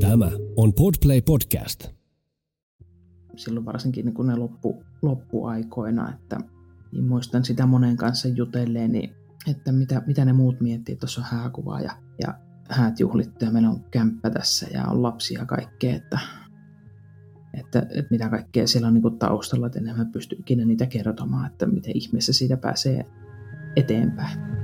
Tämä on Podplay Podcast. Silloin varsinkin niin kun ne loppu, loppuaikoina, että niin muistan sitä monen kanssa jutelleen, niin että mitä, mitä ne muut miettii, tuossa on hääkuvaa ja, ja häät juhlittu ja meillä on kämppä tässä ja on lapsia ja kaikkea, että, että, että mitä kaikkea siellä on niin kuin taustalla, että enemmän pysty ikinä niitä kertomaan, että miten ihmeessä siitä pääsee eteenpäin.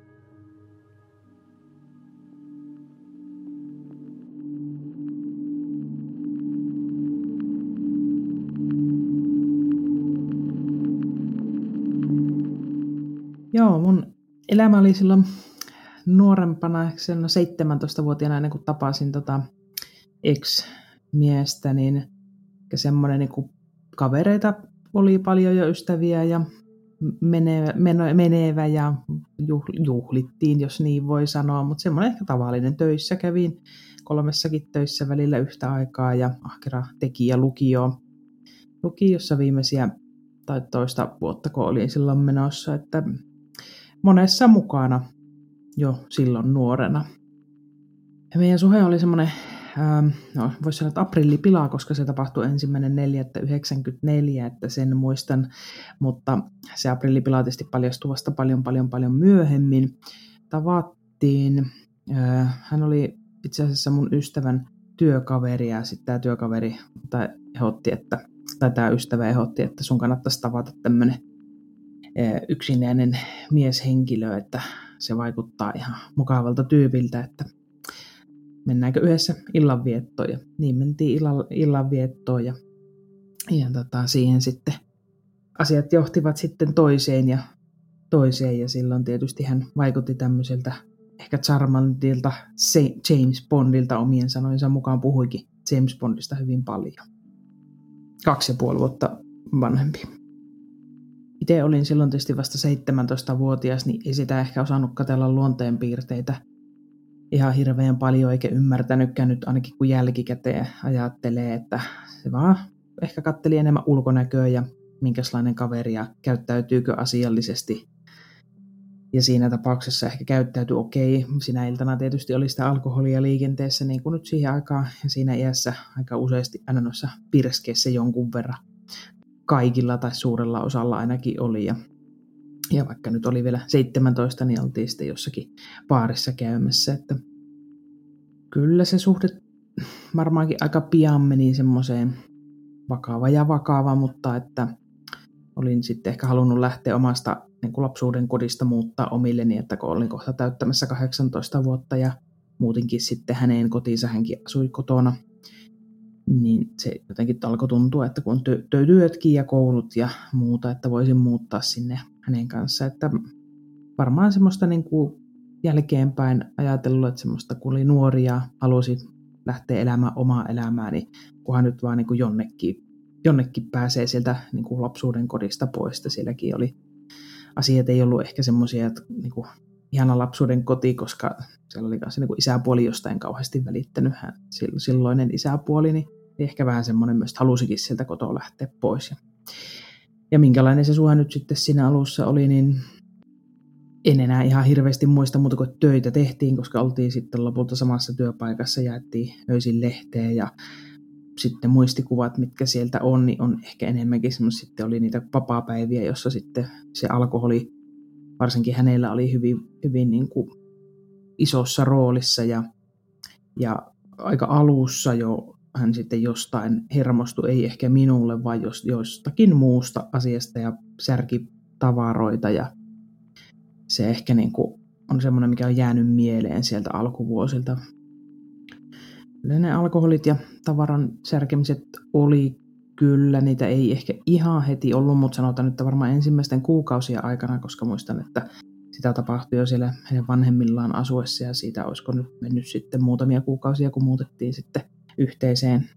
Joo, mun elämä oli silloin nuorempana, silloin 17-vuotiaana ennen kuin tapasin tota ex-miestä, niin semmoinen niin kavereita oli paljon jo ystäviä ja menevä, menevä ja juhlittiin, jos niin voi sanoa, mutta semmoinen ehkä tavallinen töissä kävin kolmessakin töissä välillä yhtä aikaa ja ahkera tekijä lukio. Lukiossa viimeisiä tai toista vuotta, kun olin silloin menossa, että monessa mukana jo silloin nuorena. Ja meidän suhe oli semmoinen, ähm, no voisi sanoa, että aprillipilaa, koska se tapahtui ensimmäinen 4.94, että sen muistan, mutta se aprillipila tietysti paljastui vasta paljon, paljon, paljon myöhemmin. Tavattiin, äh, hän oli itse asiassa mun ystävän työkaveri ja sitten tämä työkaveri tai ehdotti, että, tai tämä ystävä ehdotti, että sun kannattaisi tavata tämmöinen yksinäinen mieshenkilö, että se vaikuttaa ihan mukavalta tyypiltä, että mennäänkö yhdessä illanviettoon. Ja niin mentiin illan, illanviettoon ja, ja tota, siihen sitten asiat johtivat sitten toiseen ja toiseen ja silloin tietysti hän vaikutti tämmöiseltä ehkä Charmantilta, James Bondilta omien sanoinsa mukaan puhuikin James Bondista hyvin paljon. Kaksi ja puoli vuotta vanhempi itse olin silloin tietysti vasta 17-vuotias, niin ei sitä ehkä osannut katella luonteenpiirteitä ihan hirveän paljon, eikä ymmärtänytkään nyt ainakin kun jälkikäteen ajattelee, että se vaan ehkä katteli enemmän ulkonäköä ja minkälainen kaveri ja käyttäytyykö asiallisesti. Ja siinä tapauksessa ehkä käyttäytyi okei. Sinä iltana tietysti oli sitä alkoholia liikenteessä, niin kuin nyt siihen aikaan ja siinä iässä aika useasti aina noissa pirskeissä jonkun verran kaikilla tai suurella osalla ainakin oli. Ja, ja vaikka nyt oli vielä 17, niin oltiin sitten jossakin baarissa käymässä. Että kyllä se suhde varmaankin aika pian meni semmoiseen vakava ja vakava, mutta että olin sitten ehkä halunnut lähteä omasta niin kuin lapsuuden kodista muuttaa omilleni, että kun olin kohta täyttämässä 18 vuotta ja muutinkin sitten häneen kotiinsa, hänkin asui kotona – niin se jotenkin alkoi tuntua, että kun tö- työtkin ja koulut ja muuta, että voisin muuttaa sinne hänen kanssa, että varmaan semmoista niin kuin jälkeenpäin ajatellut, että semmoista kun oli nuori ja halusi lähteä elämään omaa elämää, niin kunhan nyt vaan niin kuin jonnekin, jonnekin pääsee sieltä niin kuin lapsuuden kodista pois, että sielläkin oli asiat ei ollut ehkä semmoisia, että niin kuin ihana lapsuuden koti, koska siellä oli kanssa niin isäpuoli jostain kauheasti välittänyt. Hän, silloinen isäpuoli, niin ehkä vähän semmoinen myös, halusikin sieltä kotoa lähteä pois. Ja, ja minkälainen se suha nyt sitten siinä alussa oli, niin en enää ihan hirveästi muista muuta kuin töitä tehtiin, koska oltiin sitten lopulta samassa työpaikassa, jaettiin öisin lehteen ja sitten muistikuvat, mitkä sieltä on, niin on ehkä enemmänkin semmoista, sitten oli niitä vapaa-päiviä, jossa sitten se alkoholi, varsinkin hänellä oli hyvin, hyvin niin kuin isossa roolissa ja, ja aika alussa jo hän sitten jostain hermostui, ei ehkä minulle, vaan jos, jostakin muusta asiasta ja särki tavaroita ja se ehkä niin kuin on semmoinen, mikä on jäänyt mieleen sieltä alkuvuosilta. ne alkoholit ja tavaran särkemiset oli kyllä, niitä ei ehkä ihan heti ollut, mutta sanotaan nyt varmaan ensimmäisten kuukausien aikana, koska muistan, että sitä tapahtui jo siellä heidän vanhemmillaan asuessa ja siitä olisiko nyt mennyt sitten muutamia kuukausia, kun muutettiin sitten yhteiseen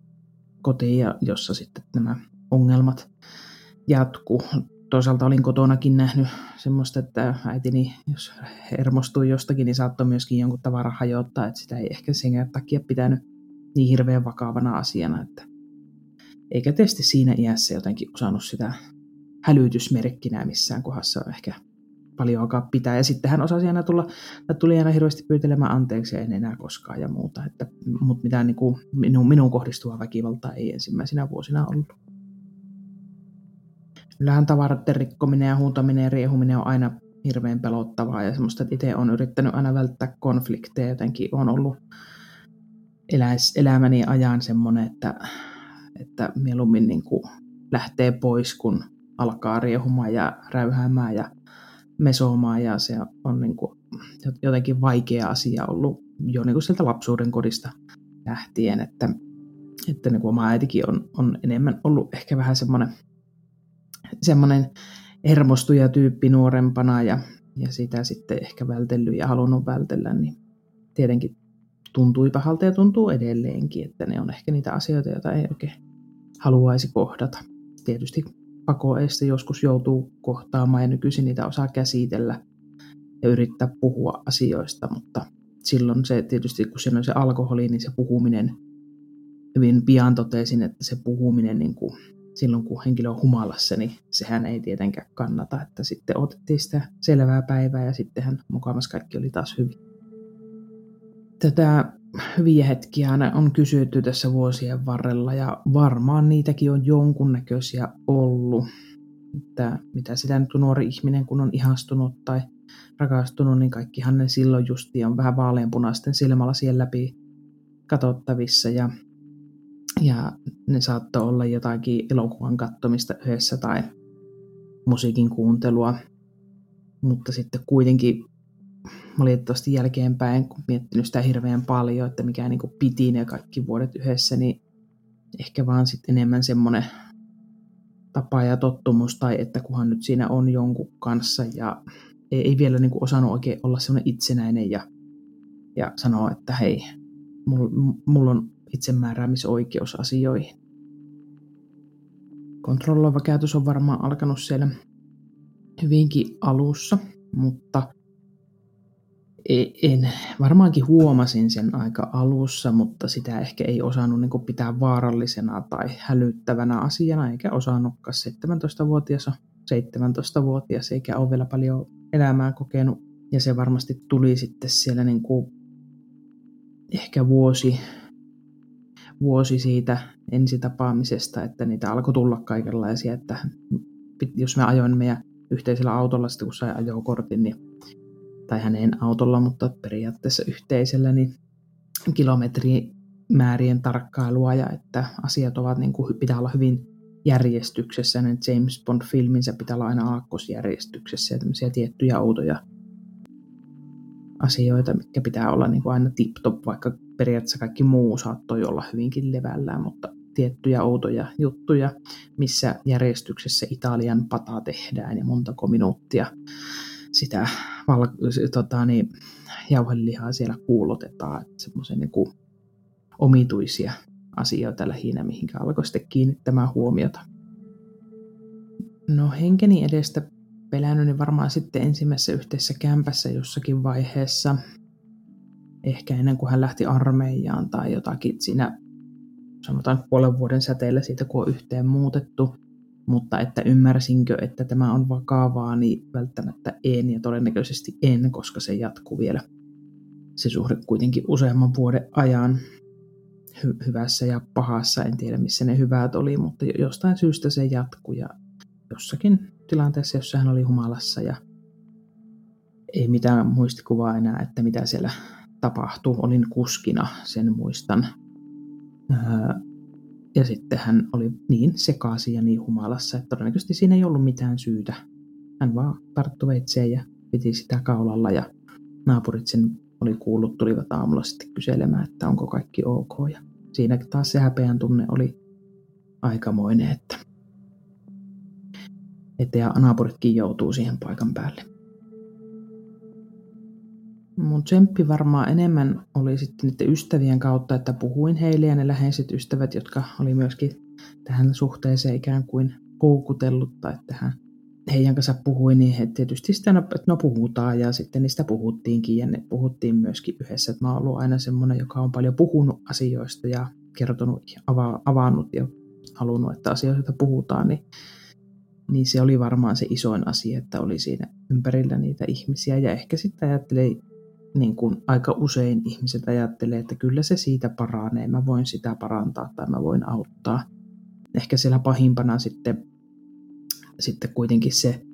kotiin, jossa sitten nämä ongelmat jatku. Toisaalta olin kotonakin nähnyt semmoista, että äitini, jos hermostui jostakin, niin saattoi myöskin jonkun tavaran hajottaa, että sitä ei ehkä sen takia pitänyt niin hirveän vakavana asiana, että eikä testi siinä iässä jotenkin osannut sitä hälytysmerkkinä missään kohdassa ehkä paljon aikaa pitää. Ja sitten hän osasi aina tulla, tai tuli aina hirveästi pyytelemään anteeksi ja en enää koskaan ja muuta. Että, mutta mitään niin kuin minun, minun kohdistuvaa väkivaltaa ei ensimmäisenä vuosina ollut. Kyllähän tavaroiden rikkominen ja huuntaminen ja riehuminen on aina hirveän pelottavaa ja semmoista, että itse on yrittänyt aina välttää konflikteja. Jotenkin on ollut eläis, elämäni ajan semmoinen, että, että mieluummin niin kuin lähtee pois, kun alkaa riehumaan ja räyhäämään ja mesomaan ja se on niin kuin jotenkin vaikea asia ollut jo niin kuin sieltä lapsuuden kodista lähtien, että, että niin kuin oma äitikin on, on enemmän ollut ehkä vähän semmoinen, semmoinen hermostuja tyyppi nuorempana ja, ja sitä sitten ehkä vältellyt ja halunnut vältellä, niin tietenkin tuntui pahalta ja tuntuu edelleenkin, että ne on ehkä niitä asioita, joita ei oikein haluaisi kohdata. Tietysti pakoeista joskus joutuu kohtaamaan ja nykyisin niitä osaa käsitellä ja yrittää puhua asioista, mutta silloin se tietysti, kun siinä on se alkoholi, niin se puhuminen, hyvin pian totesin, että se puhuminen niin kuin silloin, kun henkilö on humalassa, niin sehän ei tietenkään kannata, että sitten otettiin sitä selvää päivää ja sittenhän mukavasti kaikki oli taas hyvin. Tätä hyviä hetkiä on kysytty tässä vuosien varrella ja varmaan niitäkin on jonkunnäköisiä ollut. Että mitä sitä nyt nuori ihminen, kun on ihastunut tai rakastunut, niin kaikkihan ne silloin justi on vähän vaaleanpunaisten silmällä siellä läpi katsottavissa ja, ja ne saattoi olla jotakin elokuvan kattomista yhdessä tai musiikin kuuntelua, mutta sitten kuitenkin valitettavasti jälkeenpäin, kun miettinyt sitä hirveän paljon, että mikä niin piti ne kaikki vuodet yhdessä, niin ehkä vaan sitten enemmän semmoinen tapa ja tottumus, tai että kunhan nyt siinä on jonkun kanssa ja ei, ei vielä niin osannut oikein olla semmoinen itsenäinen ja, ja sanoa, että hei, mulla mul on itsemääräämisoikeus asioihin. Kontrolloiva käytös on varmaan alkanut siellä hyvinkin alussa, mutta en, varmaankin huomasin sen aika alussa, mutta sitä ehkä ei osannut niin pitää vaarallisena tai hälyttävänä asiana, eikä osannutkaan 17-vuotias 17-vuotias, eikä ole vielä paljon elämää kokenut. Ja se varmasti tuli sitten siellä niin kuin ehkä vuosi, vuosi siitä ensitapaamisesta, että niitä alkoi tulla kaikenlaisia, että jos mä ajoin meidän yhteisellä autolla, sitten kun sai ajokortin, niin tai hänen autolla, mutta periaatteessa yhteisellä, niin kilometrimäärien tarkkailua ja että asiat ovat niin kuin, pitää olla hyvin järjestyksessä. Ne James Bond-filminsä pitää olla aina aakkosjärjestyksessä ja tämmöisiä tiettyjä outoja asioita, mitkä pitää olla niin kuin aina tip-top, vaikka periaatteessa kaikki muu saattoi olla hyvinkin levällään, mutta tiettyjä outoja juttuja, missä järjestyksessä Italian pata tehdään ja montako minuuttia sitä val, tota, niin, jauhelihaa siellä kuulotetaan, että semmoisen niin kuin omituisia asioita lähinnä, mihinkä alkoi sitten kiinnittämään huomiota. No henkeni edestä pelännyt, niin varmaan sitten ensimmäisessä yhteisessä kämpässä jossakin vaiheessa, ehkä ennen kuin hän lähti armeijaan tai jotakin siinä sanotaan puolen vuoden säteellä siitä, kun on yhteen muutettu, mutta että ymmärsinkö, että tämä on vakavaa, niin välttämättä en ja todennäköisesti en, koska se jatkuu vielä se suhde kuitenkin useamman vuoden ajan hy- hyvässä ja pahassa. En tiedä, missä ne hyvät oli, mutta jostain syystä se jatkuu ja jossakin tilanteessa, jossa hän oli humalassa ja ei mitään muistikuvaa enää, että mitä siellä tapahtui. Olin kuskina, sen muistan. Öö, ja sitten hän oli niin sekaisin ja niin humalassa, että todennäköisesti siinä ei ollut mitään syytä. Hän vaan tarttui veitseen ja piti sitä kaulalla ja naapurit sen oli kuullut, tulivat aamulla sitten kyselemään, että onko kaikki ok. Ja siinäkin taas se häpeän tunne oli aikamoinen, että, että ja naapuritkin joutuu siihen paikan päälle. Mun tsemppi varmaan enemmän oli sitten niiden ystävien kautta, että puhuin heille ja ne läheiset ystävät, jotka oli myöskin tähän suhteeseen ikään kuin koukutellut tai tähän heidän kanssa puhuin, niin he tietysti sitä, no, että no puhutaan ja sitten niistä puhuttiinkin ja ne puhuttiin myöskin yhdessä. Että mä oon ollut aina semmoinen, joka on paljon puhunut asioista ja kertonut, ava, avannut ja halunnut, että asioista puhutaan, niin, niin se oli varmaan se isoin asia, että oli siinä ympärillä niitä ihmisiä ja ehkä sitten ajattelee niin kuin aika usein ihmiset ajattelee, että kyllä se siitä paranee, mä voin sitä parantaa tai mä voin auttaa. Ehkä siellä pahimpana sitten sitten kuitenkin se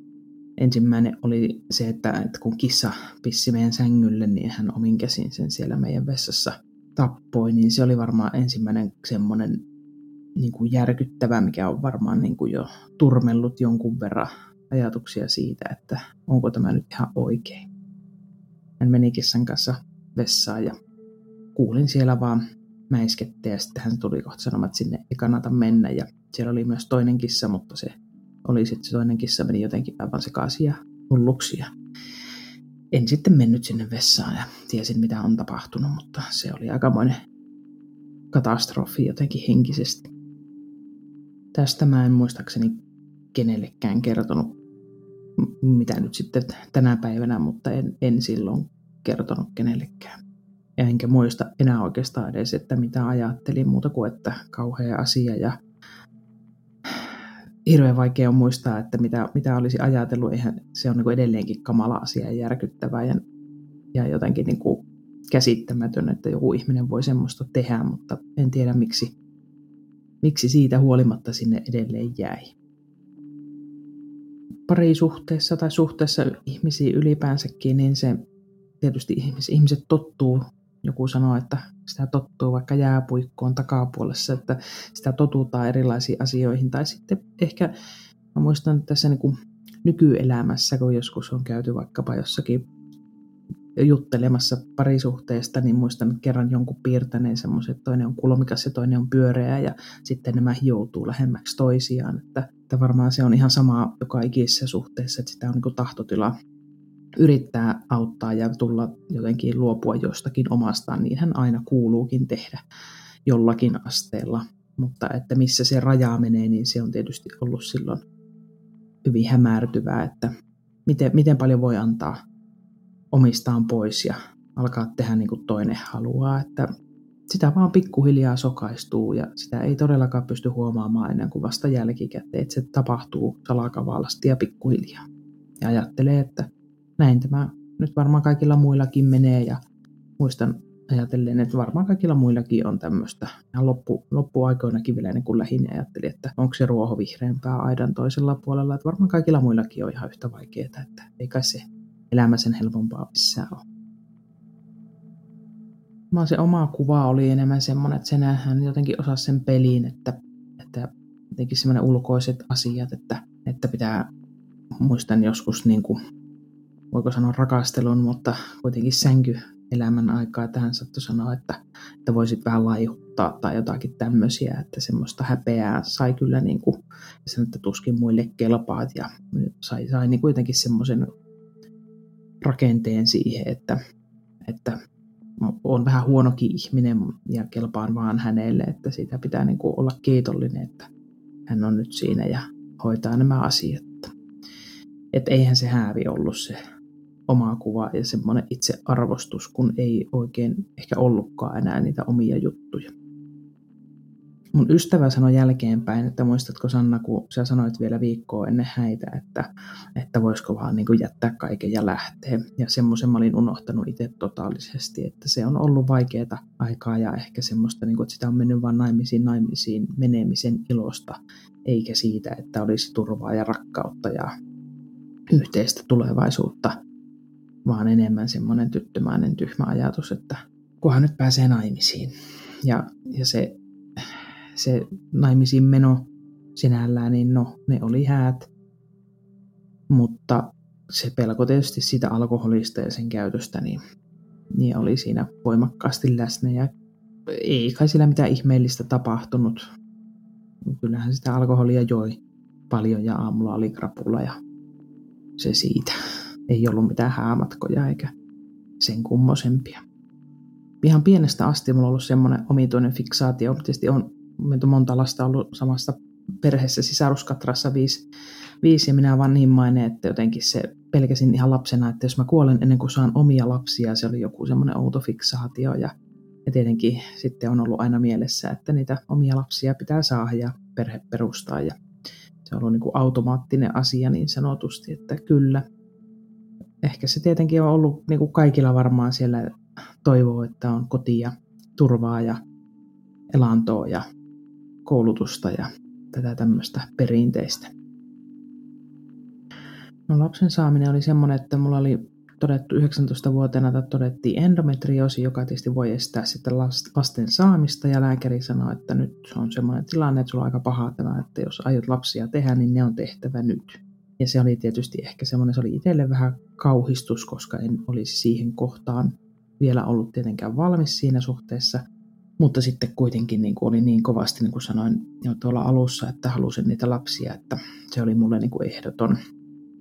ensimmäinen oli se, että, että kun kissa pissi meidän sängylle, niin hän omin käsin sen siellä meidän vessassa tappoi, niin se oli varmaan ensimmäinen semmoinen niin kuin järkyttävä, mikä on varmaan niin kuin jo turmellut jonkun verran ajatuksia siitä, että onko tämä nyt ihan oikein. Hän meni kissan kanssa vessaan ja kuulin siellä vaan mäiskettä ja sitten hän tuli kohta sanomaan, että sinne ei kannata mennä ja siellä oli myös toinen kissa, mutta se oli sitten se toinen kissa meni jotenkin aivan sekaisin ja hulluksi. Ja en sitten mennyt sinne vessaan ja tiesin mitä on tapahtunut, mutta se oli aikamoinen katastrofi jotenkin henkisesti. Tästä mä en muistaakseni kenellekään kertonut, mitä nyt sitten tänä päivänä, mutta en, en silloin kertonut kenellekään. Ja enkä muista enää oikeastaan edes, että mitä ajattelin muuta kuin, että kauhea asia ja hirveän vaikea on muistaa, että mitä, mitä olisi ajatellut. Eihän, se on niin edelleenkin kamala asia ja järkyttävää ja, ja jotenkin niin kuin käsittämätön, että joku ihminen voi semmoista tehdä, mutta en tiedä miksi, miksi siitä huolimatta sinne edelleen jäi. Parisuhteessa tai suhteessa ihmisiin ylipäänsäkin, niin se tietysti ihmiset tottuu joku sanoo, että sitä tottuu vaikka jääpuikkoon takapuolessa, että sitä totutaan erilaisiin asioihin. Tai sitten ehkä, mä muistan että tässä niin kuin nykyelämässä, kun joskus on käyty vaikkapa jossakin juttelemassa parisuhteesta, niin muistan kerran jonkun piirtäneen semmoisen, että toinen on kulmikas ja toinen on pyöreä ja sitten nämä hioutuu lähemmäksi toisiaan. Että, että varmaan se on ihan sama joka ikisessä suhteessa, että sitä on niin tahtotila yrittää auttaa ja tulla jotenkin luopua jostakin omastaan, niin hän aina kuuluukin tehdä jollakin asteella. Mutta että missä se raja menee, niin se on tietysti ollut silloin hyvin hämärtyvää, että miten, miten paljon voi antaa omistaan pois ja alkaa tehdä niin kuin toinen haluaa. Että sitä vaan pikkuhiljaa sokaistuu ja sitä ei todellakaan pysty huomaamaan ennen kuin vasta jälkikäteen, että se tapahtuu salakavalasti ja pikkuhiljaa. Ja ajattelee, että näin tämä nyt varmaan kaikilla muillakin menee ja muistan ajatellen, että varmaan kaikilla muillakin on tämmöistä. Ja loppu, loppuaikoinakin vielä ennen kuin lähin ajattelin, että onko se ruoho vihreämpää aidan toisella puolella. Että varmaan kaikilla muillakin on ihan yhtä vaikeaa, että ei kai se elämä sen helpompaa missään ole. Mä se oma kuva oli enemmän semmoinen, että sen hän jotenkin osasi sen peliin, että, että jotenkin semmoinen ulkoiset asiat, että, että pitää, muistan joskus niin kuin voiko sanoa rakastelun, mutta kuitenkin sänky elämän aikaa, että hän sattui sanoa, että, että voisit vähän laihuttaa tai jotakin tämmöisiä, että semmoista häpeää sai kyllä niin kuin, sen, että tuskin muille kelpaat ja sai, sai niin kuitenkin semmoisen rakenteen siihen, että, että on vähän huonokin ihminen ja kelpaan vaan hänelle, että siitä pitää niin kuin olla kiitollinen, että hän on nyt siinä ja hoitaa nämä asiat. Että eihän se häävi ollut se omaa kuvaa ja semmoinen itsearvostus, kun ei oikein ehkä ollutkaan enää niitä omia juttuja. Mun ystävä sanoi jälkeenpäin, että muistatko Sanna, kun sä sanoit vielä viikkoa ennen häitä, että, että voisiko vaan niin jättää kaiken ja lähteä. Ja semmoisen mä olin unohtanut itse totaalisesti, että se on ollut vaikeaa aikaa ja ehkä semmoista, niin kuin, että sitä on mennyt vaan naimisiin naimisiin menemisen ilosta, eikä siitä, että olisi turvaa ja rakkautta ja yhteistä tulevaisuutta vaan enemmän semmoinen tyttömäinen tyhmä ajatus, että kunhan nyt pääsee naimisiin. Ja, ja se, se naimisiin meno sinällään, niin no, ne oli häät. Mutta se pelko tietysti siitä alkoholista ja sen käytöstä, niin niin oli siinä voimakkaasti läsnä ja ei kai sillä mitään ihmeellistä tapahtunut. Kyllähän sitä alkoholia joi paljon ja aamulla oli krapulla ja se siitä. Ei ollut mitään häämatkoja eikä sen kummosempia. Ihan pienestä asti mulla on ollut semmoinen omituinen fiksaatio. Tietysti on monta lasta ollut samassa perheessä sisaruskatrassa viisi, viisi ja minä vanhimmainen, että jotenkin se pelkäsin ihan lapsena, että jos mä kuolen ennen kuin saan omia lapsia, se oli joku semmoinen outo fiksaatio ja, ja tietenkin sitten on ollut aina mielessä, että niitä omia lapsia pitää saada ja perhe perustaa ja se on ollut niin kuin automaattinen asia niin sanotusti, että kyllä. Ehkä se tietenkin on ollut niin kuin kaikilla varmaan siellä toivoo, että on kotia, turvaa ja elantoa ja koulutusta ja tätä tämmöistä perinteistä. No, lapsen saaminen oli semmoinen, että mulla oli todettu 19-vuotiaana, että todettiin endometrioosi, joka tietysti voi estää sitten lasten saamista, ja lääkäri sanoi, että nyt on semmoinen tilanne, että sulla on aika paha tämä, että jos aiot lapsia tehdä, niin ne on tehtävä nyt. Ja se oli tietysti ehkä semmoinen, se oli itselle vähän kauhistus, koska en olisi siihen kohtaan vielä ollut tietenkään valmis siinä suhteessa. Mutta sitten kuitenkin niin kuin oli niin kovasti, niin kuin sanoin jo tuolla alussa, että halusin niitä lapsia, että se oli mulle niin kuin ehdoton.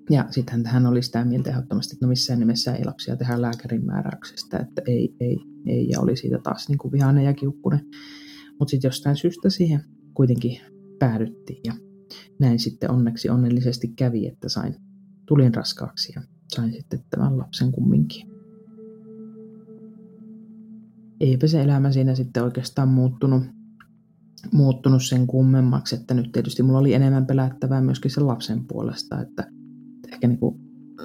Ja sitten hän oli sitä mieltä ehdottomasti, että no missään nimessä ei lapsia tehdä lääkärin määräyksestä, että ei, ei, ei, ja oli siitä taas niin kuin vihainen ja kiukkunen. Mutta sitten jostain syystä siihen kuitenkin päädyttiin, ja näin sitten onneksi onnellisesti kävi, että sain, tulin raskaaksi ja sain sitten tämän lapsen kumminkin eipä se elämä siinä sitten oikeastaan muuttunut, muuttunut sen kummemmaksi, että nyt tietysti mulla oli enemmän pelättävää myöskin sen lapsen puolesta, että ehkä niin kuin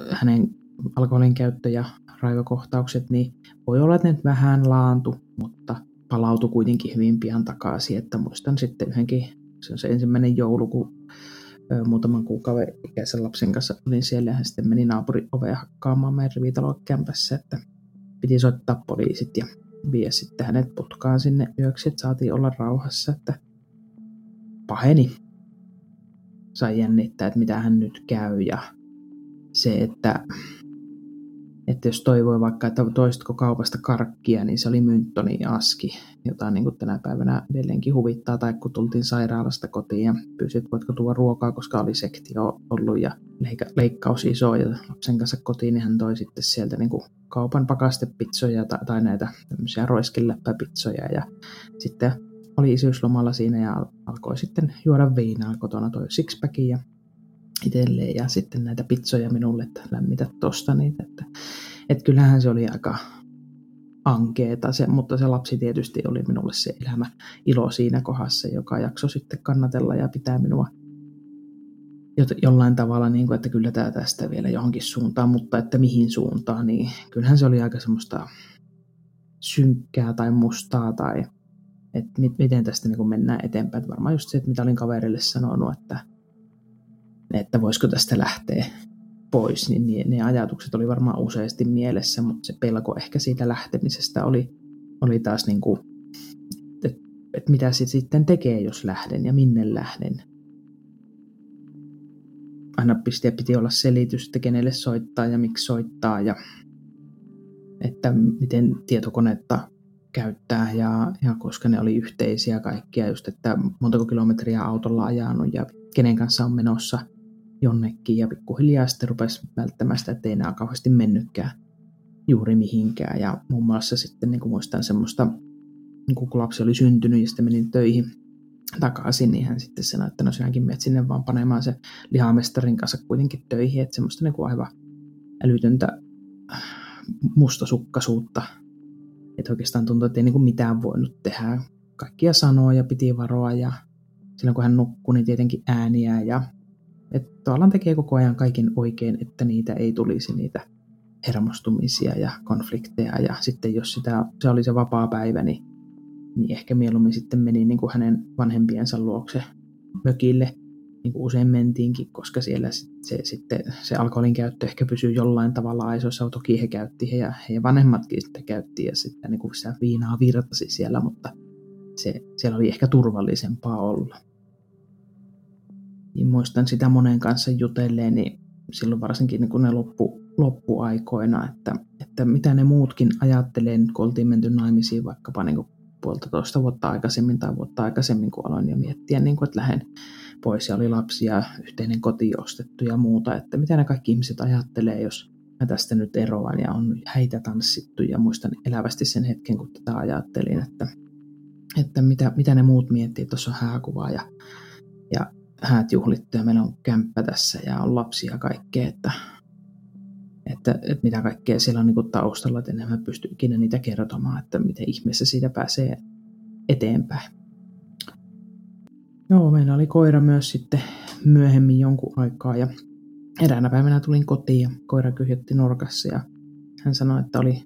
hänen alkoholin käyttö ja raivokohtaukset, niin voi olla, että ne vähän laantu, mutta palautui kuitenkin hyvin pian takaisin, että muistan sitten yhdenkin, se on se ensimmäinen joulu, kun muutaman kuukauden ikäisen lapsen kanssa olin siellä ja hän sitten meni naapuri ovea hakkaamaan meidän rivitaloa kämpässä, että piti soittaa poliisit ja vie sitten hänet putkaan sinne yöksi, että saatiin olla rauhassa, että paheni. Sai jännittää, että mitä hän nyt käy ja se, että, että jos toivoi vaikka, että toistko kaupasta karkkia, niin se oli mynttoni aski, jota niin kuin tänä päivänä edelleenkin huvittaa, tai kun tultiin sairaalasta kotiin ja pyysit, voitko tuoda ruokaa, koska oli sektio ollut ja leikkaus iso ja lapsen kanssa kotiin, niin hän toi sitten sieltä niin kuin kaupan pakastepitsoja tai, tai näitä tämmöisiä roiskeläppäpitsoja ja sitten oli isyyslomalla siinä ja alkoi sitten juoda viinaa kotona toi sixpackin ja itselleen ja sitten näitä pitsoja minulle, että lämmitä tosta niitä. Että, että kyllähän se oli aika ankeeta, se, mutta se lapsi tietysti oli minulle se elämä ilo siinä kohdassa, joka jakso sitten kannatella ja pitää minua jollain tavalla, niin kuin, että kyllä tämä tästä vielä johonkin suuntaan, mutta että mihin suuntaan, niin kyllähän se oli aika semmoista synkkää tai mustaa tai että miten tästä niin mennään eteenpäin. Että varmaan just se, että mitä olin kaverille sanonut, että, että voisiko tästä lähteä pois, niin ne, ajatukset oli varmaan useasti mielessä, mutta se pelko ehkä siitä lähtemisestä oli, oli taas niin kuin, että, että mitä se sitten tekee, jos lähden ja minne lähden. Aina piti, piti olla selitys, että kenelle soittaa ja miksi soittaa ja että miten tietokonetta käyttää ja, ja koska ne oli yhteisiä kaikkia, just että montako kilometriä autolla ajanut ja kenen kanssa on menossa jonnekin ja pikkuhiljaa sitten rupesi välttämään sitä, että ei enää kauheasti mennytkään juuri mihinkään. Ja muun muassa sitten niin kuin muistan semmoista, niin kun lapsi oli syntynyt ja sitten menin töihin takaisin, niin hän sitten sanoi, että no sinäkin menet sinne vaan panemaan se lihamestarin kanssa kuitenkin töihin, että semmoista niin kuin aivan älytöntä mustasukkaisuutta, että oikeastaan tuntui, että ei niin kuin mitään voinut tehdä. Kaikkia sanoa ja piti varoa ja silloin kun hän nukkui, niin tietenkin ääniä ja että tavallaan tekee koko ajan kaiken oikein, että niitä ei tulisi niitä hermostumisia ja konflikteja ja sitten jos sitä, se oli se vapaa päivä, niin niin ehkä mieluummin sitten meni niin kuin hänen vanhempiensa luokse mökille, niin kuin usein mentiinkin, koska siellä se, sitten se alkoholin käyttö ehkä pysyy jollain tavalla aisoissa. Toki he käytti, he ja he vanhemmatkin sitten käytti ja sitten niin kuin sitä viinaa virtasi siellä, mutta se, siellä oli ehkä turvallisempaa olla. Niin muistan sitä monen kanssa jutelleen, niin silloin varsinkin niin kun ne loppu loppuaikoina, että, että mitä ne muutkin ajattelee, nyt kun oltiin menty naimisiin vaikkapa niin kuin puolitoista vuotta aikaisemmin tai vuotta aikaisemmin, kun aloin jo miettiä, niin kuin, että lähden pois ja oli lapsia, yhteinen koti ostettu ja muuta, että mitä ne kaikki ihmiset ajattelee, jos mä tästä nyt eroan ja on häitä tanssittu ja muistan elävästi sen hetken, kun tätä ajattelin, että, että mitä, mitä ne muut miettii, tuossa on hääkuva ja, ja häät juhlittu ja meillä on kämppä tässä ja on lapsia ja kaikkea, että, että, että mitä kaikkea siellä on niin kuin taustalla, että en mä pysty ikinä niitä kertomaan, että miten ihmeessä siitä pääsee eteenpäin. Joo, meillä oli koira myös sitten myöhemmin jonkun aikaa ja eräänä päivänä tulin kotiin ja koira kyhjötti nurkassa ja hän sanoi, että oli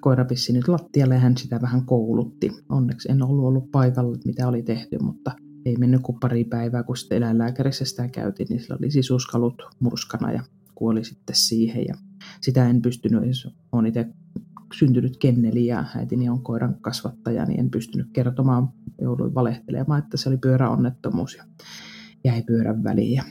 koira nyt lattialle ja hän sitä vähän koulutti. Onneksi en ollut ollut paikalla, mitä oli tehty, mutta ei mennyt kuin pari päivää, kun sitten eläinlääkärissä sitä käytiin, niin sillä oli sisuskalut murskana ja kuoli sitten siihen. Ja sitä en pystynyt, olen itse syntynyt kenneli ja äitini on koiran kasvattaja, niin en pystynyt kertomaan, jouduin valehtelemaan, että se oli pyöräonnettomuus ja jäi pyörän väliin. Ja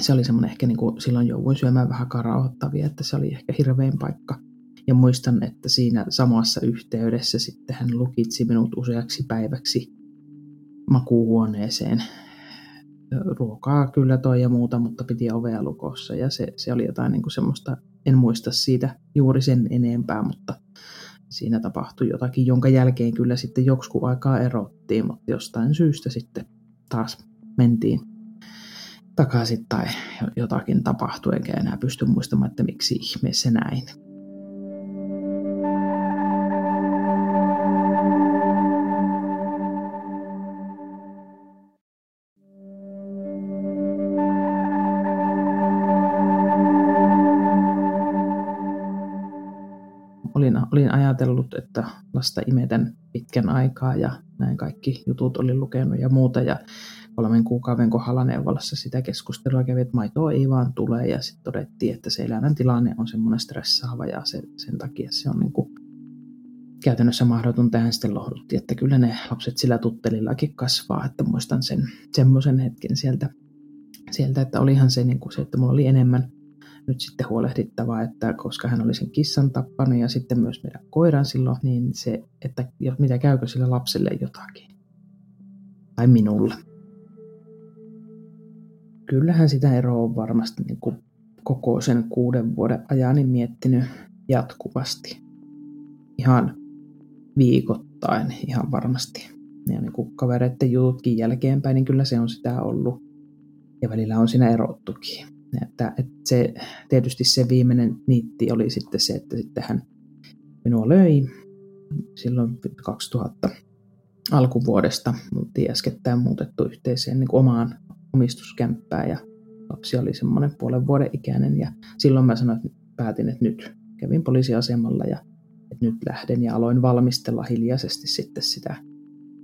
se oli semmoinen ehkä niin kuin silloin jouduin syömään vähän karauhoittavia, että se oli ehkä hirvein paikka. Ja muistan, että siinä samassa yhteydessä sitten hän lukitsi minut useaksi päiväksi makuuhuoneeseen. Ruokaa kyllä toi ja muuta, mutta piti ovea lukossa ja se, se oli jotain niin kuin semmoista, en muista siitä juuri sen enempää, mutta siinä tapahtui jotakin, jonka jälkeen kyllä sitten joksku aikaa erottiin, mutta jostain syystä sitten taas mentiin takaisin tai jotakin tapahtui, enkä enää pysty muistamaan, että miksi ihmeessä näin. Että lasta imetän pitkän aikaa ja näin kaikki jutut olin lukenut ja muuta. Ja kolmen kuukauden kohdalla neuvolassa sitä keskustelua kävi, että maitoa ei vaan tule. Ja sitten todettiin, että se elämän tilanne on semmoinen stressaava ja se, sen takia se on niin kuin käytännössä mahdoton. Tähän sitten lohdutti, että kyllä ne lapset sillä tuttelillakin kasvaa, että muistan sen semmoisen hetken sieltä, sieltä että olihan se, niin kuin se, että mulla oli enemmän nyt sitten huolehdittavaa, että koska hän oli sen kissan tappanut ja sitten myös meidän koiran silloin, niin se, että mitä käykö sille lapselle jotakin. Tai minulle. Kyllähän sitä eroa on varmasti niin kuin koko sen kuuden vuoden ajan niin miettinyt jatkuvasti. Ihan viikoittain ihan varmasti. Ja niin kuin kavereiden jututkin jälkeenpäin, niin kyllä se on sitä ollut. Ja välillä on siinä erottukin. Että, että se, tietysti se viimeinen niitti oli sitten se, että sitten hän minua löi silloin 2000 alkuvuodesta. Oltiin äskettäin muutettu yhteiseen niin omaan omistuskämppään ja lapsi oli semmoinen puolen vuoden ikäinen ja silloin mä sanoin, että päätin, että nyt kävin poliisiasemalla ja että nyt lähden ja aloin valmistella hiljaisesti sitten sitä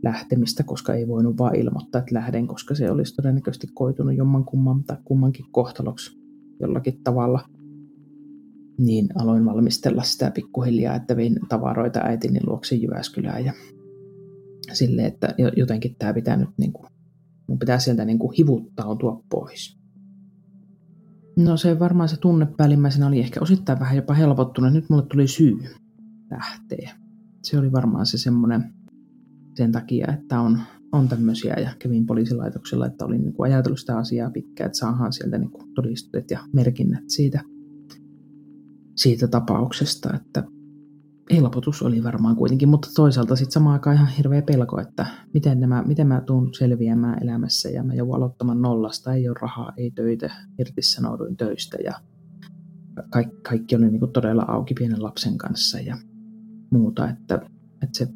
lähtemistä, koska ei voinut vaan ilmoittaa, että lähden, koska se olisi todennäköisesti koitunut jomman kumman tai kummankin kohtaloksi jollakin tavalla. Niin aloin valmistella sitä pikkuhiljaa, että vein tavaroita äitini luokse Jyväskylään ja sille, että jotenkin tämä pitää nyt niin kuin, mun pitää sieltä niin kuin hivuttautua pois. No se varmaan se tunne päällimmäisenä oli ehkä osittain vähän jopa helpottunut. Nyt mulle tuli syy lähteä. Se oli varmaan se semmoinen sen takia, että on, on tämmöisiä ja kävin poliisilaitoksella, että olin niin ajatellut sitä asiaa pitkään, että saadaan sieltä niin kuin ja merkinnät siitä, siitä tapauksesta, että helpotus oli varmaan kuitenkin, mutta toisaalta sitten samaan aikaan ihan hirveä pelko, että miten, nämä, miten mä tuun selviämään elämässä ja mä joudun aloittamaan nollasta, ei ole rahaa, ei töitä, irtisanouduin töistä ja kaikki, kaikki oli niin todella auki pienen lapsen kanssa ja muuta, että, että se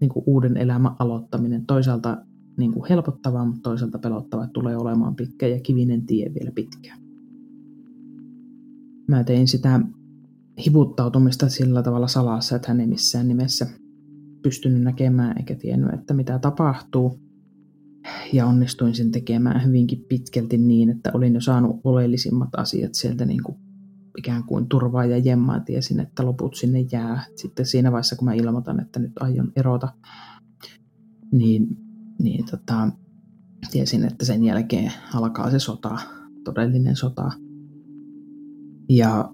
niin kuin uuden elämän aloittaminen toisaalta niin kuin helpottavaa, mutta toisaalta pelottavaa, että tulee olemaan pitkä ja kivinen tie vielä pitkään. Mä tein sitä hivuttautumista sillä tavalla salassa, että hän ei missään nimessä pystynyt näkemään eikä tiennyt, että mitä tapahtuu. Ja onnistuin sen tekemään hyvinkin pitkälti niin, että olin jo saanut oleellisimmat asiat sieltä niin kuin ikään kuin turvaa ja jemmaa. Tiesin, että loput sinne jää. Sitten siinä vaiheessa, kun mä ilmoitan, että nyt aion erota, niin, niin tota, tiesin, että sen jälkeen alkaa se sota, todellinen sota. Ja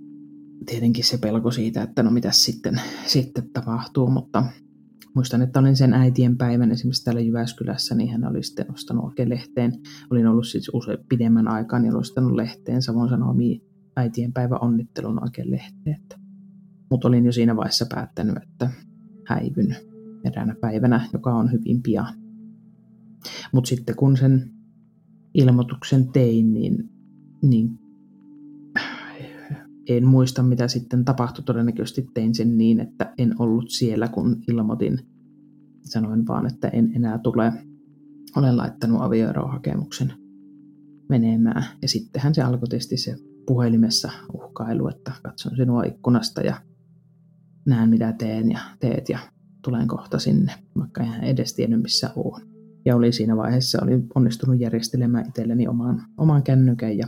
tietenkin se pelko siitä, että no mitä sitten, sitten tapahtuu, mutta muistan, että olin sen äitien päivän esimerkiksi täällä Jyväskylässä, niin hän oli sitten ostanut oikein lehteen. Olin ollut siis usein pidemmän aikaa, niin olin ostanut lehteen Savon Sanomiin äitien päivä onnittelun oikein lehteen. Mutta olin jo siinä vaiheessa päättänyt, että häivyn eräänä päivänä, joka on hyvin pian. Mutta sitten kun sen ilmoituksen tein, niin, niin en muista mitä sitten tapahtui. Todennäköisesti tein sen niin, että en ollut siellä kun ilmoitin. Sanoin vaan, että en enää tule. Olen laittanut avioerohakemuksen menemään. Ja sittenhän se alkoi tietysti se puhelimessa uhkailu, että katson sinua ikkunasta ja näen mitä teen ja teet ja tulen kohta sinne, vaikka en edes tiennyt missä olen. Ja oli siinä vaiheessa, oli onnistunut järjestelemään itselleni oman, oman kännykän ja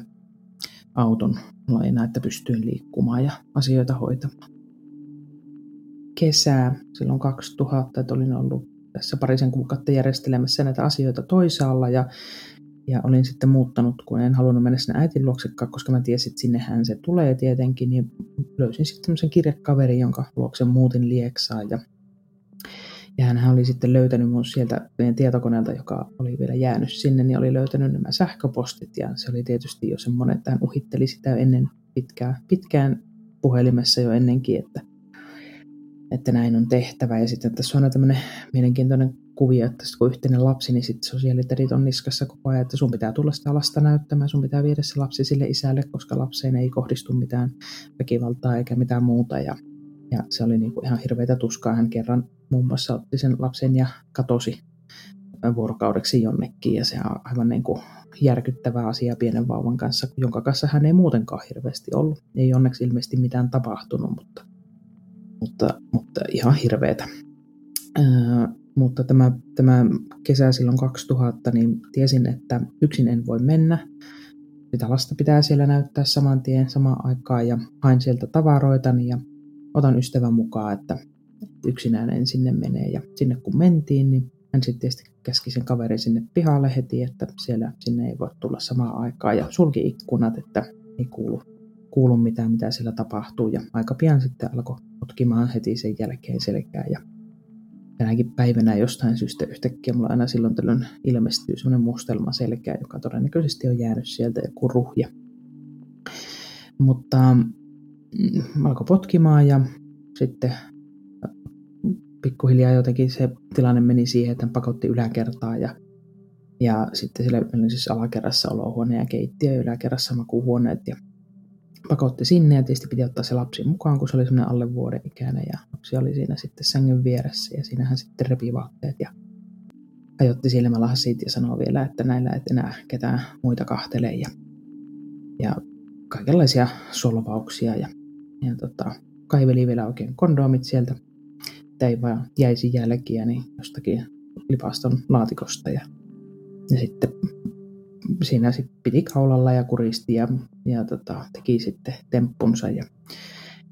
auton laina, että pystyin liikkumaan ja asioita hoitamaan. Kesää silloin 2000, että olin ollut tässä parisen kuukautta järjestelemässä näitä asioita toisaalla ja, ja olin sitten muuttanut, kun en halunnut mennä sinne äitin luoksekaan, koska mä tiesin, että sinnehän se tulee tietenkin, niin löysin sitten tämmöisen kirjekaverin, jonka luokse muutin Lieksaan ja ja hän oli sitten löytänyt mun sieltä meidän tietokoneelta, joka oli vielä jäänyt sinne, niin oli löytänyt nämä sähköpostit. Ja se oli tietysti jo semmoinen, että hän uhitteli sitä ennen pitkään, pitkään puhelimessa jo ennenkin, että, että näin on tehtävä. Ja sitten tässä on tämmöinen mielenkiintoinen kuvio, että kun yhteinen lapsi, niin sitten sosiaaliterit on niskassa koko ajan, että sun pitää tulla sitä lasta näyttämään, sun pitää viedä se lapsi sille isälle, koska lapseen ei kohdistu mitään väkivaltaa eikä mitään muuta. Ja ja se oli niin kuin ihan hirveitä tuskaa. Hän kerran muun muassa otti sen lapsen ja katosi vuorokaudeksi jonnekin. Ja se on aivan niin kuin järkyttävä asia pienen vauvan kanssa, jonka kanssa hän ei muutenkaan hirveästi ollut. Ei onneksi ilmeisesti mitään tapahtunut, mutta, mutta, mutta ihan hirveetä. Ää, mutta tämä, tämä kesä silloin 2000, niin tiesin, että yksin en voi mennä. Sitä lasta pitää siellä näyttää saman tien samaan aikaan ja hain sieltä tavaroitani ja otan ystävän mukaan, että yksinään en sinne mene. Ja sinne kun mentiin, niin hän sitten tietysti käski sen kaverin sinne pihalle heti, että siellä sinne ei voi tulla samaan aikaan. Ja sulki ikkunat, että ei kuulu, kuulu mitään, mitä siellä tapahtuu. Ja aika pian sitten alkoi potkimaan heti sen jälkeen selkää. Ja tänäkin päivänä jostain syystä yhtäkkiä mulla aina silloin tällöin ilmestyy semmoinen mustelma selkeä, joka todennäköisesti on jäänyt sieltä joku ruhja. Mutta Mm, alkoi potkimaan ja sitten pikkuhiljaa jotenkin se tilanne meni siihen, että pakotti yläkertaa ja, ja sitten siellä siis alakerrassa olohuone ja keittiö ja yläkerrassa makuuhuoneet ja pakotti sinne ja tietysti piti ottaa se lapsi mukaan, kun se oli semmoinen alle vuoden ikäinen ja lapsi oli siinä sitten sängyn vieressä ja siinä hän sitten repi vaatteet ja hajotti silmälasit ja sanoi vielä, että näillä et enää ketään muita kahtele ja, ja kaikenlaisia solvauksia ja ja tota, kaiveli vielä oikein kondomit sieltä, että ei vaan jäisi jälkiä niin jostakin lipaston laatikosta. Ja, ja sitten siinä sit piti kaulalla ja kuristi ja, ja tota, teki sitten temppunsa. Ja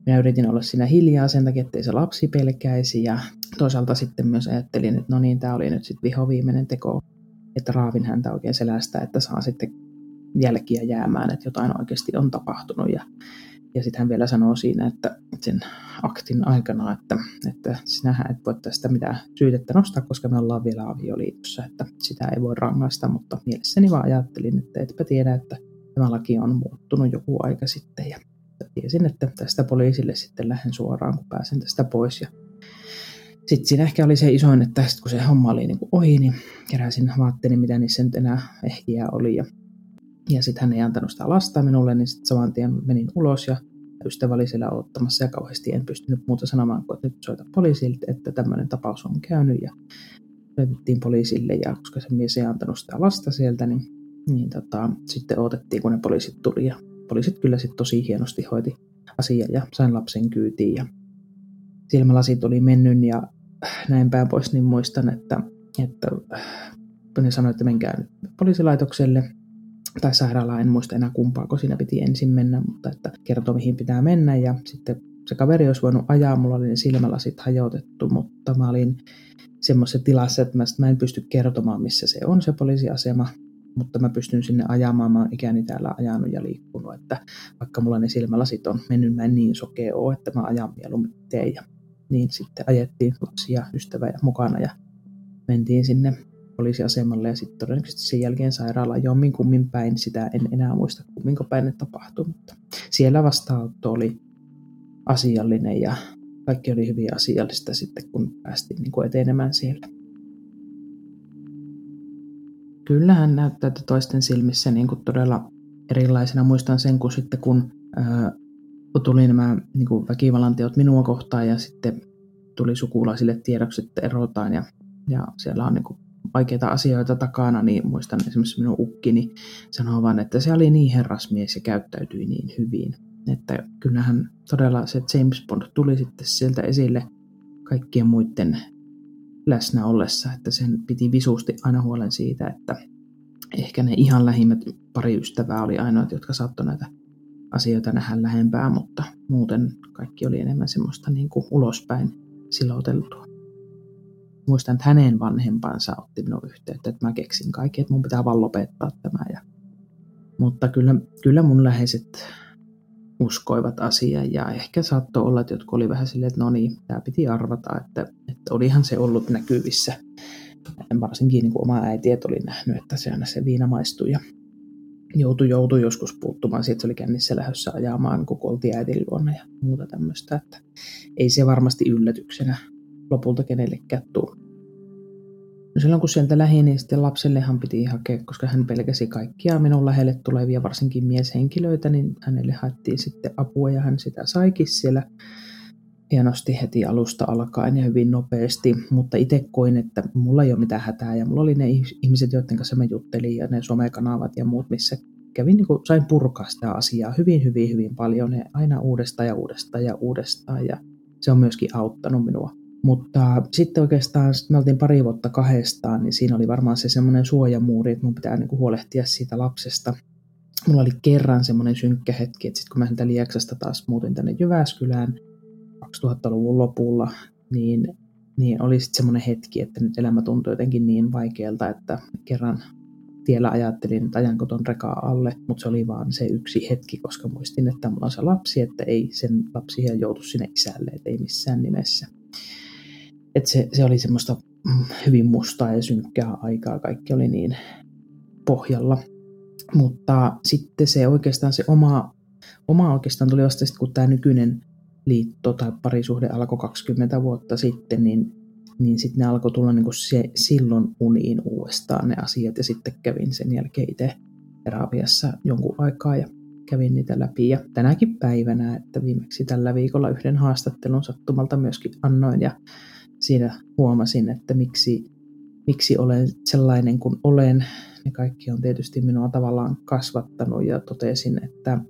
minä yritin olla siinä hiljaa sen takia, ettei se lapsi pelkäisi. Ja toisaalta sitten myös ajattelin, että no niin, tämä oli nyt sitten vihoviimeinen teko, että raavin häntä oikein selästä, että saa sitten jälkiä jäämään, että jotain oikeasti on tapahtunut. Ja ja sitten hän vielä sanoo siinä, että sen aktin aikana, että, että sinähän et voi tästä mitään syytettä nostaa, koska me ollaan vielä avioliitossa, että sitä ei voi rangaista, mutta mielessäni vaan ajattelin, että etpä tiedä, että tämä laki on muuttunut joku aika sitten. Ja tiesin, että tästä poliisille sitten lähden suoraan, kun pääsen tästä pois. Ja sitten siinä ehkä oli se isoin, että kun se homma oli niin kuin ohi, niin keräsin vaatteeni, mitä niissä nyt enää ehjiä oli. Ja ja sitten hän ei antanut sitä lasta minulle, niin sitten saman tien menin ulos ja ystävä oli siellä ottamassa ja kauheasti en pystynyt muuta sanomaan kuin, että nyt soita poliisille, että tämmöinen tapaus on käynyt. Ja soitettiin poliisille ja koska se mies ei antanut sitä lasta sieltä, niin, niin tota, sitten odotettiin, kun ne poliisit tuli. Ja poliisit kyllä sitten tosi hienosti hoiti asiaa ja sain lapsen kyytiin ja silmälasit oli mennyt ja näin päin pois, niin muistan, että, että ne sanoi, että menkää nyt poliisilaitokselle tai sairaalaan, en muista enää kumpaa, kun siinä piti ensin mennä, mutta että kertoo mihin pitää mennä ja sitten se kaveri olisi voinut ajaa, mulla oli ne silmälasit hajotettu, mutta mä olin semmoisessa tilassa, että mä, mä en pysty kertomaan, missä se on se poliisiasema. mutta mä pystyn sinne ajamaan, mä oon ikäni täällä ajanut ja liikkunut, että vaikka mulla ne silmälasit on mennyt, mä en niin sokea ole, että mä ajan mieluummin teen. Ja niin sitten ajettiin lapsia, ystävä ja mukana ja mentiin sinne poliisiasemalle ja sitten todennäköisesti sen jälkeen sairaalaan jommin kummin päin. Sitä en enää muista kumminko päin ne tapahtui, mutta siellä vastaanotto oli asiallinen ja kaikki oli hyvin asiallista sitten, kun päästiin niin kuin etenemään siellä. Kyllähän näyttäytyi toisten silmissä niin kuin todella erilaisena. Muistan sen, kun sitten kun ää, tuli nämä niin kuin väkivallan teot minua kohtaan ja sitten tuli sukulaisille tiedoksi, että erotaan ja, ja siellä on niin kuin vaikeita asioita takana, niin muistan esimerkiksi minun ukkini sanoo vaan, että se oli niin herrasmies ja käyttäytyi niin hyvin. Että kyllähän todella se James Bond tuli sitten sieltä esille kaikkien muiden läsnä ollessa, että sen piti visusti aina huolen siitä, että ehkä ne ihan lähimmät pari ystävää oli ainoat, jotka saattoi näitä asioita nähdä lähempää, mutta muuten kaikki oli enemmän semmoista niin kuin ulospäin siloteltua. Muistan, että hänen vanhempansa otti minun yhteyttä, että mä keksin kaikki, että mun pitää vaan lopettaa tämä. Ja, mutta kyllä, kyllä mun läheiset uskoivat asiaan ja ehkä saattoi olla, että jotkut oli vähän silleen, että no niin, tämä piti arvata, että, että olihan se ollut näkyvissä. Varsinkin niin kuin oma äiti, että oli nähnyt, että se aina se viina maistui ja joutui, joutui joskus puuttumaan siitä, se oli kännissä lähdössä ajamaan, kun oltiin äitin luona ja muuta tämmöistä, että ei se varmasti yllätyksenä lopulta kenellekään tule. No silloin kun sieltä lähi, niin sitten lapsellehan piti hakea, koska hän pelkäsi kaikkia minun lähelle tulevia, varsinkin mieshenkilöitä, niin hänelle haettiin sitten apua ja hän sitä saikin siellä hienosti heti alusta alkaen ja hyvin nopeasti, mutta itse koin, että mulla ei ole mitään hätää ja mulla oli ne ihmiset, joiden kanssa mä juttelin ja ne somekanavat ja muut, missä kävin, niin kuin, sain purkaa sitä asiaa hyvin, hyvin, hyvin paljon. Ja aina uudestaan ja uudestaan ja uudestaan ja se on myöskin auttanut minua mutta sitten oikeastaan sit me oltiin pari vuotta kahdestaan, niin siinä oli varmaan se semmoinen suojamuuri, että mun pitää niinku huolehtia siitä lapsesta. Mulla oli kerran semmoinen synkkä hetki, että sitten kun mä sieltä Lieksasta taas muutin tänne Jyväskylään 2000-luvun lopulla, niin, niin oli sitten semmoinen hetki, että nyt elämä tuntui jotenkin niin vaikealta, että kerran tiellä ajattelin, että ajanko ton rekaa alle, mutta se oli vaan se yksi hetki, koska muistin, että mulla on se lapsi, että ei sen lapsi joutu sinne isälle, että ei missään nimessä että se, se oli semmoista mm, hyvin mustaa ja synkkää aikaa, kaikki oli niin pohjalla. Mutta sitten se oikeastaan se oma, oma oikeastaan tuli vasta sitten, kun tämä nykyinen liitto tai parisuhde alkoi 20 vuotta sitten, niin, niin sitten ne alkoi tulla niin se, silloin uniin uudestaan ne asiat ja sitten kävin sen jälkeen itse terapiassa jonkun aikaa ja kävin niitä läpi. Ja tänäkin päivänä, että viimeksi tällä viikolla yhden haastattelun sattumalta myöskin annoin ja siinä huomasin, että miksi, miksi olen sellainen kuin olen. Ne kaikki on tietysti minua tavallaan kasvattanut ja totesin, että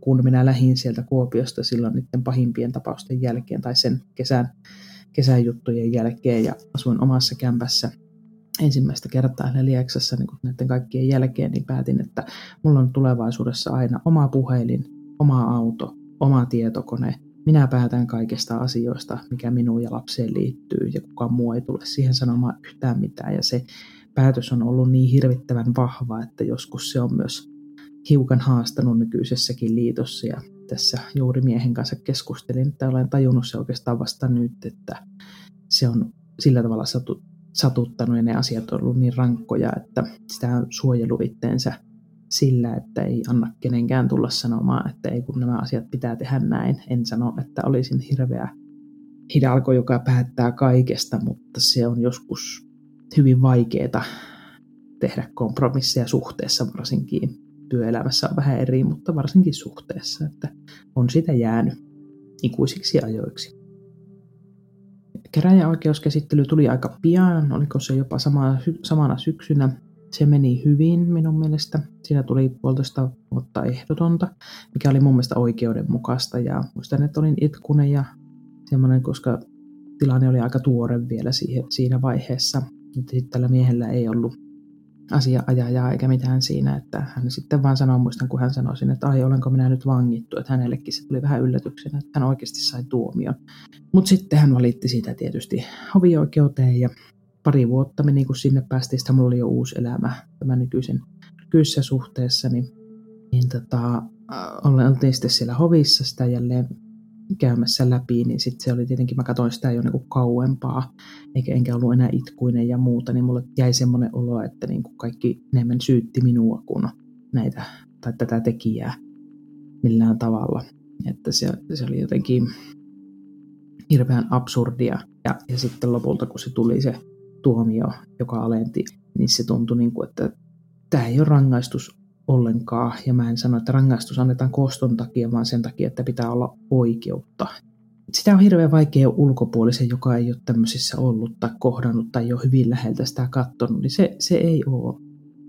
kun minä lähdin sieltä Kuopiosta silloin niiden pahimpien tapausten jälkeen tai sen kesän, kesän juttujen jälkeen ja asuin omassa kämpässä ensimmäistä kertaa Lieksassa niin näiden kaikkien jälkeen, niin päätin, että mulla on tulevaisuudessa aina oma puhelin, oma auto, oma tietokone – minä päätän kaikista asioista, mikä minuun ja lapseen liittyy, ja kukaan muu ei tule siihen sanomaan yhtään mitään. Ja se päätös on ollut niin hirvittävän vahva, että joskus se on myös hiukan haastanut nykyisessäkin liitossa. Ja tässä juuri miehen kanssa keskustelin, että olen tajunnut se oikeastaan vasta nyt, että se on sillä tavalla satuttanut ja ne asiat on ollut niin rankkoja, että sitä suojeluvitteensä sillä, että ei anna kenenkään tulla sanomaan, että ei kun nämä asiat pitää tehdä näin. En sano, että olisin hirveä hidalko, joka päättää kaikesta, mutta se on joskus hyvin vaikeaa tehdä kompromisseja suhteessa varsinkin. Työelämässä on vähän eri, mutta varsinkin suhteessa, että on sitä jäänyt ikuisiksi ajoiksi. Käräjäoikeuskäsittely tuli aika pian, oliko se jopa sama, samana syksynä se meni hyvin minun mielestä. Siinä tuli puolitoista vuotta ehdotonta, mikä oli mun mielestä oikeudenmukaista. Ja muistan, että olin itkunen ja semmoinen, koska tilanne oli aika tuore vielä siinä vaiheessa. Nyt tällä miehellä ei ollut asiaajajaa eikä mitään siinä, että hän sitten vaan sanoi, muistan kun hän sanoi sinne, että ai olenko minä nyt vangittu, että hänellekin se tuli vähän yllätyksenä, että hän oikeasti sai tuomion. Mutta sitten hän valitti siitä tietysti hovioikeuteen ja pari vuotta meni, kun sinne päästiin. Sitten mulla oli jo uusi elämä tämän nykyisen, nykyisessä suhteessa, niin, niin tota, oltiin sitten siellä hovissa sitä jälleen käymässä läpi, niin sitten se oli tietenkin, mä katsoin sitä jo niinku kauempaa, eikä enkä ollut enää itkuinen ja muuta, niin mulle jäi semmoinen olo, että niinku kaikki enemmän syytti minua kuin näitä tai tätä tekijää millään tavalla. Että se, se oli jotenkin hirveän absurdia. Ja, ja sitten lopulta, kun se tuli se tuomio, joka alenti, niin se tuntui niin kuin, että tämä ei ole rangaistus ollenkaan. Ja mä en sano, että rangaistus annetaan koston takia, vaan sen takia, että pitää olla oikeutta. Sitä on hirveän vaikea ulkopuolisen, joka ei ole tämmöisissä ollut tai kohdannut tai jo hyvin läheltä sitä katsonut, niin se, se ei ole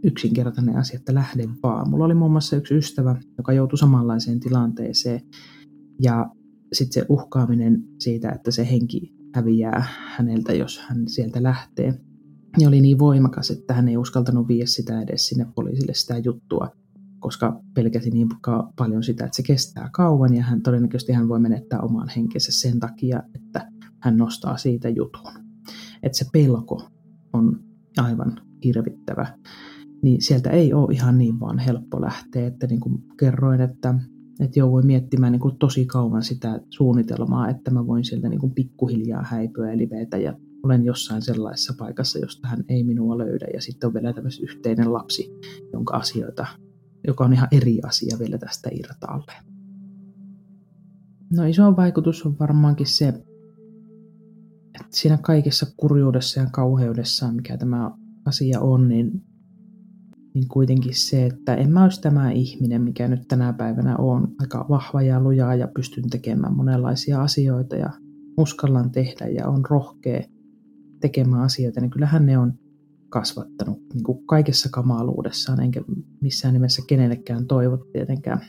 yksinkertainen asia, että lähde vaan. Mulla oli muun muassa yksi ystävä, joka joutui samanlaiseen tilanteeseen ja sitten se uhkaaminen siitä, että se henki häviää häneltä, jos hän sieltä lähtee, niin oli niin voimakas, että hän ei uskaltanut viedä sitä edes sinne poliisille sitä juttua, koska pelkäsi niin paljon sitä, että se kestää kauan ja hän todennäköisesti hän voi menettää oman henkensä sen takia, että hän nostaa siitä jutun. Että se pelko on aivan hirvittävä niin sieltä ei ole ihan niin vaan helppo lähteä. Että niin kuin kerroin, että, että jouduin miettimään niin kuin tosi kauan sitä suunnitelmaa, että mä voin sieltä niin kuin pikkuhiljaa häipyä eli vetä ja olen jossain sellaisessa paikassa, josta hän ei minua löydä. Ja sitten on vielä tämmöinen yhteinen lapsi, jonka asioita, joka on ihan eri asia vielä tästä irtaalle. No iso vaikutus on varmaankin se, että siinä kaikessa kurjuudessa ja kauheudessa, mikä tämä asia on, niin niin kuitenkin se, että en mä olisi tämä ihminen, mikä nyt tänä päivänä on. Aika vahva ja lujaa ja pystyn tekemään monenlaisia asioita ja uskallan tehdä ja on rohkea tekemään asioita, niin kyllähän ne on kasvattanut niin kuin kaikessa kamaluudessaan, enkä missään nimessä kenellekään toivo tietenkään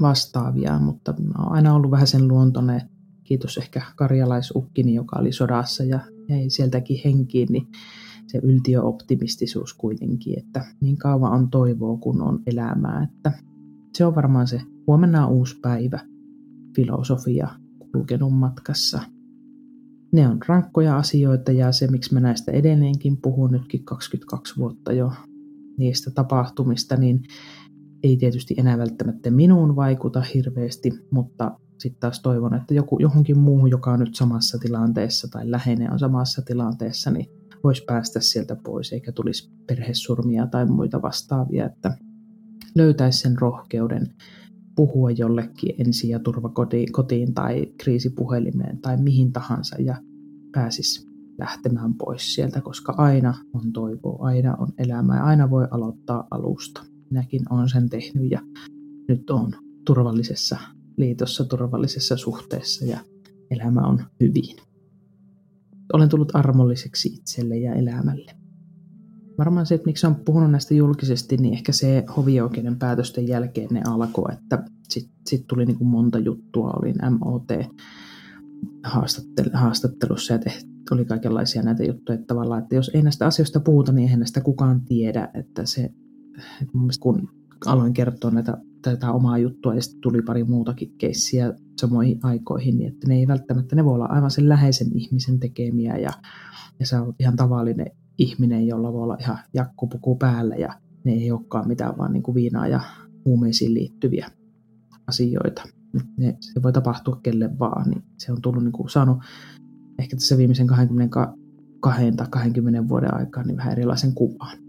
vastaavia, mutta mä oon aina ollut vähän sen luontoinen, kiitos ehkä karjalaisukkini, joka oli sodassa ja jäi sieltäkin henkiin, niin se yltiöoptimistisuus kuitenkin, että niin kauan on toivoa, kun on elämää, että se on varmaan se huomenna on uusi päivä filosofia kulkenut matkassa. Ne on rankkoja asioita ja se, miksi mä näistä edelleenkin puhun nytkin 22 vuotta jo niistä tapahtumista, niin ei tietysti enää välttämättä minuun vaikuta hirveästi, mutta sitten taas toivon, että joku, johonkin muuhun, joka on nyt samassa tilanteessa tai läheinen on samassa tilanteessa, niin voisi päästä sieltä pois eikä tulisi perhesurmia tai muita vastaavia, että löytäisi sen rohkeuden puhua jollekin ensi- ja turvakotiin tai kriisipuhelimeen tai mihin tahansa ja pääsisi lähtemään pois sieltä, koska aina on toivoa, aina on elämää ja aina voi aloittaa alusta. Minäkin olen sen tehnyt ja nyt on turvallisessa liitossa, turvallisessa suhteessa ja elämä on hyvin olen tullut armolliseksi itselle ja elämälle. Varmaan se, että miksi on puhunut näistä julkisesti, niin ehkä se hovioikeuden päätösten jälkeen ne alkoi, että sitten sit tuli niin kuin monta juttua, olin MOT haastattelussa ja tehty, oli kaikenlaisia näitä juttuja, että tavallaan, että jos ei näistä asioista puhuta, niin eihän näistä kukaan tiedä, että se, että kun aloin kertoa näitä, tätä omaa juttua ja sitten tuli pari muutakin keissiä samoihin aikoihin, niin että ne ei välttämättä, ne voi olla aivan sen läheisen ihmisen tekemiä ja, ja sä oot ihan tavallinen ihminen, jolla voi olla ihan jakkupuku päällä ja ne ei olekaan mitään vaan niin kuin viinaa ja huumeisiin liittyviä asioita. Ne, se voi tapahtua kelle vaan, niin se on tullut niin kuin, saanut ehkä tässä viimeisen 22 tai 20 vuoden aikaa niin vähän erilaisen kuvan.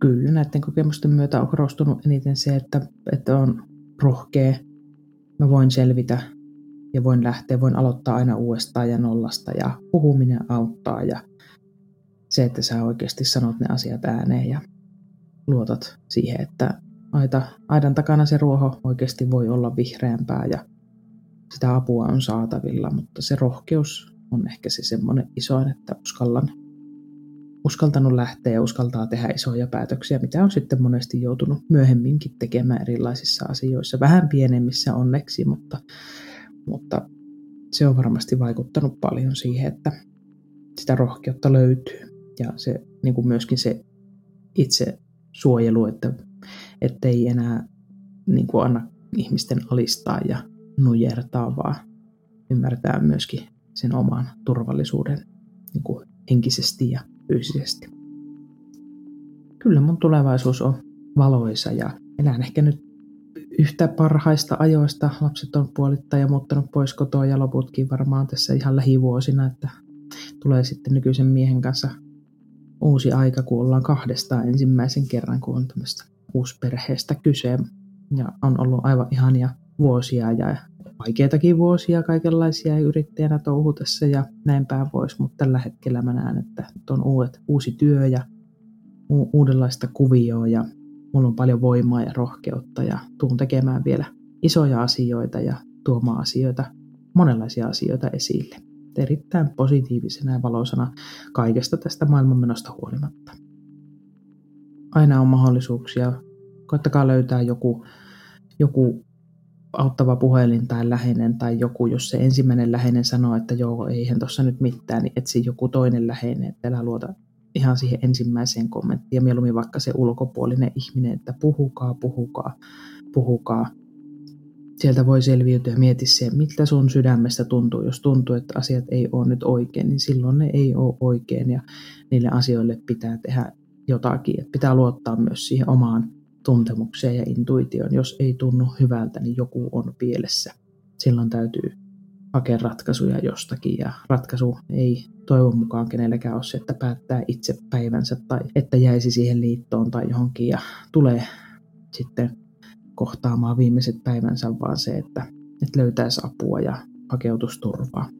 Kyllä, näiden kokemusten myötä on korostunut eniten se, että, että on rohkea. Mä voin selvitä ja voin lähteä, voin aloittaa aina uudestaan ja nollasta ja puhuminen auttaa ja se, että sä oikeasti sanot ne asiat ääneen ja luotat siihen, että aita, aidan takana se ruoho oikeasti voi olla vihreämpää ja sitä apua on saatavilla, mutta se rohkeus on ehkä se semmoinen isoin, että uskallan uskaltanut lähteä ja uskaltaa tehdä isoja päätöksiä, mitä on sitten monesti joutunut myöhemminkin tekemään erilaisissa asioissa, vähän pienemmissä onneksi, mutta, mutta se on varmasti vaikuttanut paljon siihen, että sitä rohkeutta löytyy. Ja se niin kuin myöskin se itse suojelu, että ettei enää niin kuin anna ihmisten alistaa ja nujertaa, vaan ymmärtää myöskin sen oman turvallisuuden niin kuin henkisesti ja fyysisesti. kyllä mun tulevaisuus on valoisa ja elän ehkä nyt yhtä parhaista ajoista. Lapset on puolittain ja muuttanut pois kotoa ja loputkin varmaan tässä ihan lähivuosina, että tulee sitten nykyisen miehen kanssa uusi aika, kun ollaan kahdestaan ensimmäisen kerran, kun on tämmöistä uusperheestä kyse. Ja on ollut aivan ihania vuosia ja vaikeitakin vuosia kaikenlaisia yrittäjänä touhutessa ja näin päin pois, mutta tällä hetkellä mä näen, että on uudet, uusi työ ja u- uudenlaista kuvioa ja mulla on paljon voimaa ja rohkeutta ja tuun tekemään vielä isoja asioita ja tuomaan asioita, monenlaisia asioita esille. Erittäin positiivisena ja valoisana kaikesta tästä maailmanmenosta huolimatta. Aina on mahdollisuuksia. Koittakaa löytää joku, joku auttava puhelin tai läheinen tai joku, jos se ensimmäinen läheinen sanoo, että joo, eihän tuossa nyt mitään, niin etsi joku toinen läheinen, että älä luota ihan siihen ensimmäiseen kommenttiin ja mieluummin vaikka se ulkopuolinen ihminen, että puhukaa, puhukaa, puhukaa. Sieltä voi selviytyä, mieti se, miltä sun sydämestä tuntuu. Jos tuntuu, että asiat ei ole nyt oikein, niin silloin ne ei ole oikein ja niille asioille pitää tehdä jotakin. Että pitää luottaa myös siihen omaan tuntemukseen ja intuitioon. Jos ei tunnu hyvältä, niin joku on pielessä. Silloin täytyy hakea ratkaisuja jostakin ja ratkaisu ei toivon mukaan kenellekään ole se, että päättää itse päivänsä tai että jäisi siihen liittoon tai johonkin ja tulee sitten kohtaamaan viimeiset päivänsä, vaan se, että, että löytäisi apua ja hakeutusturvaa.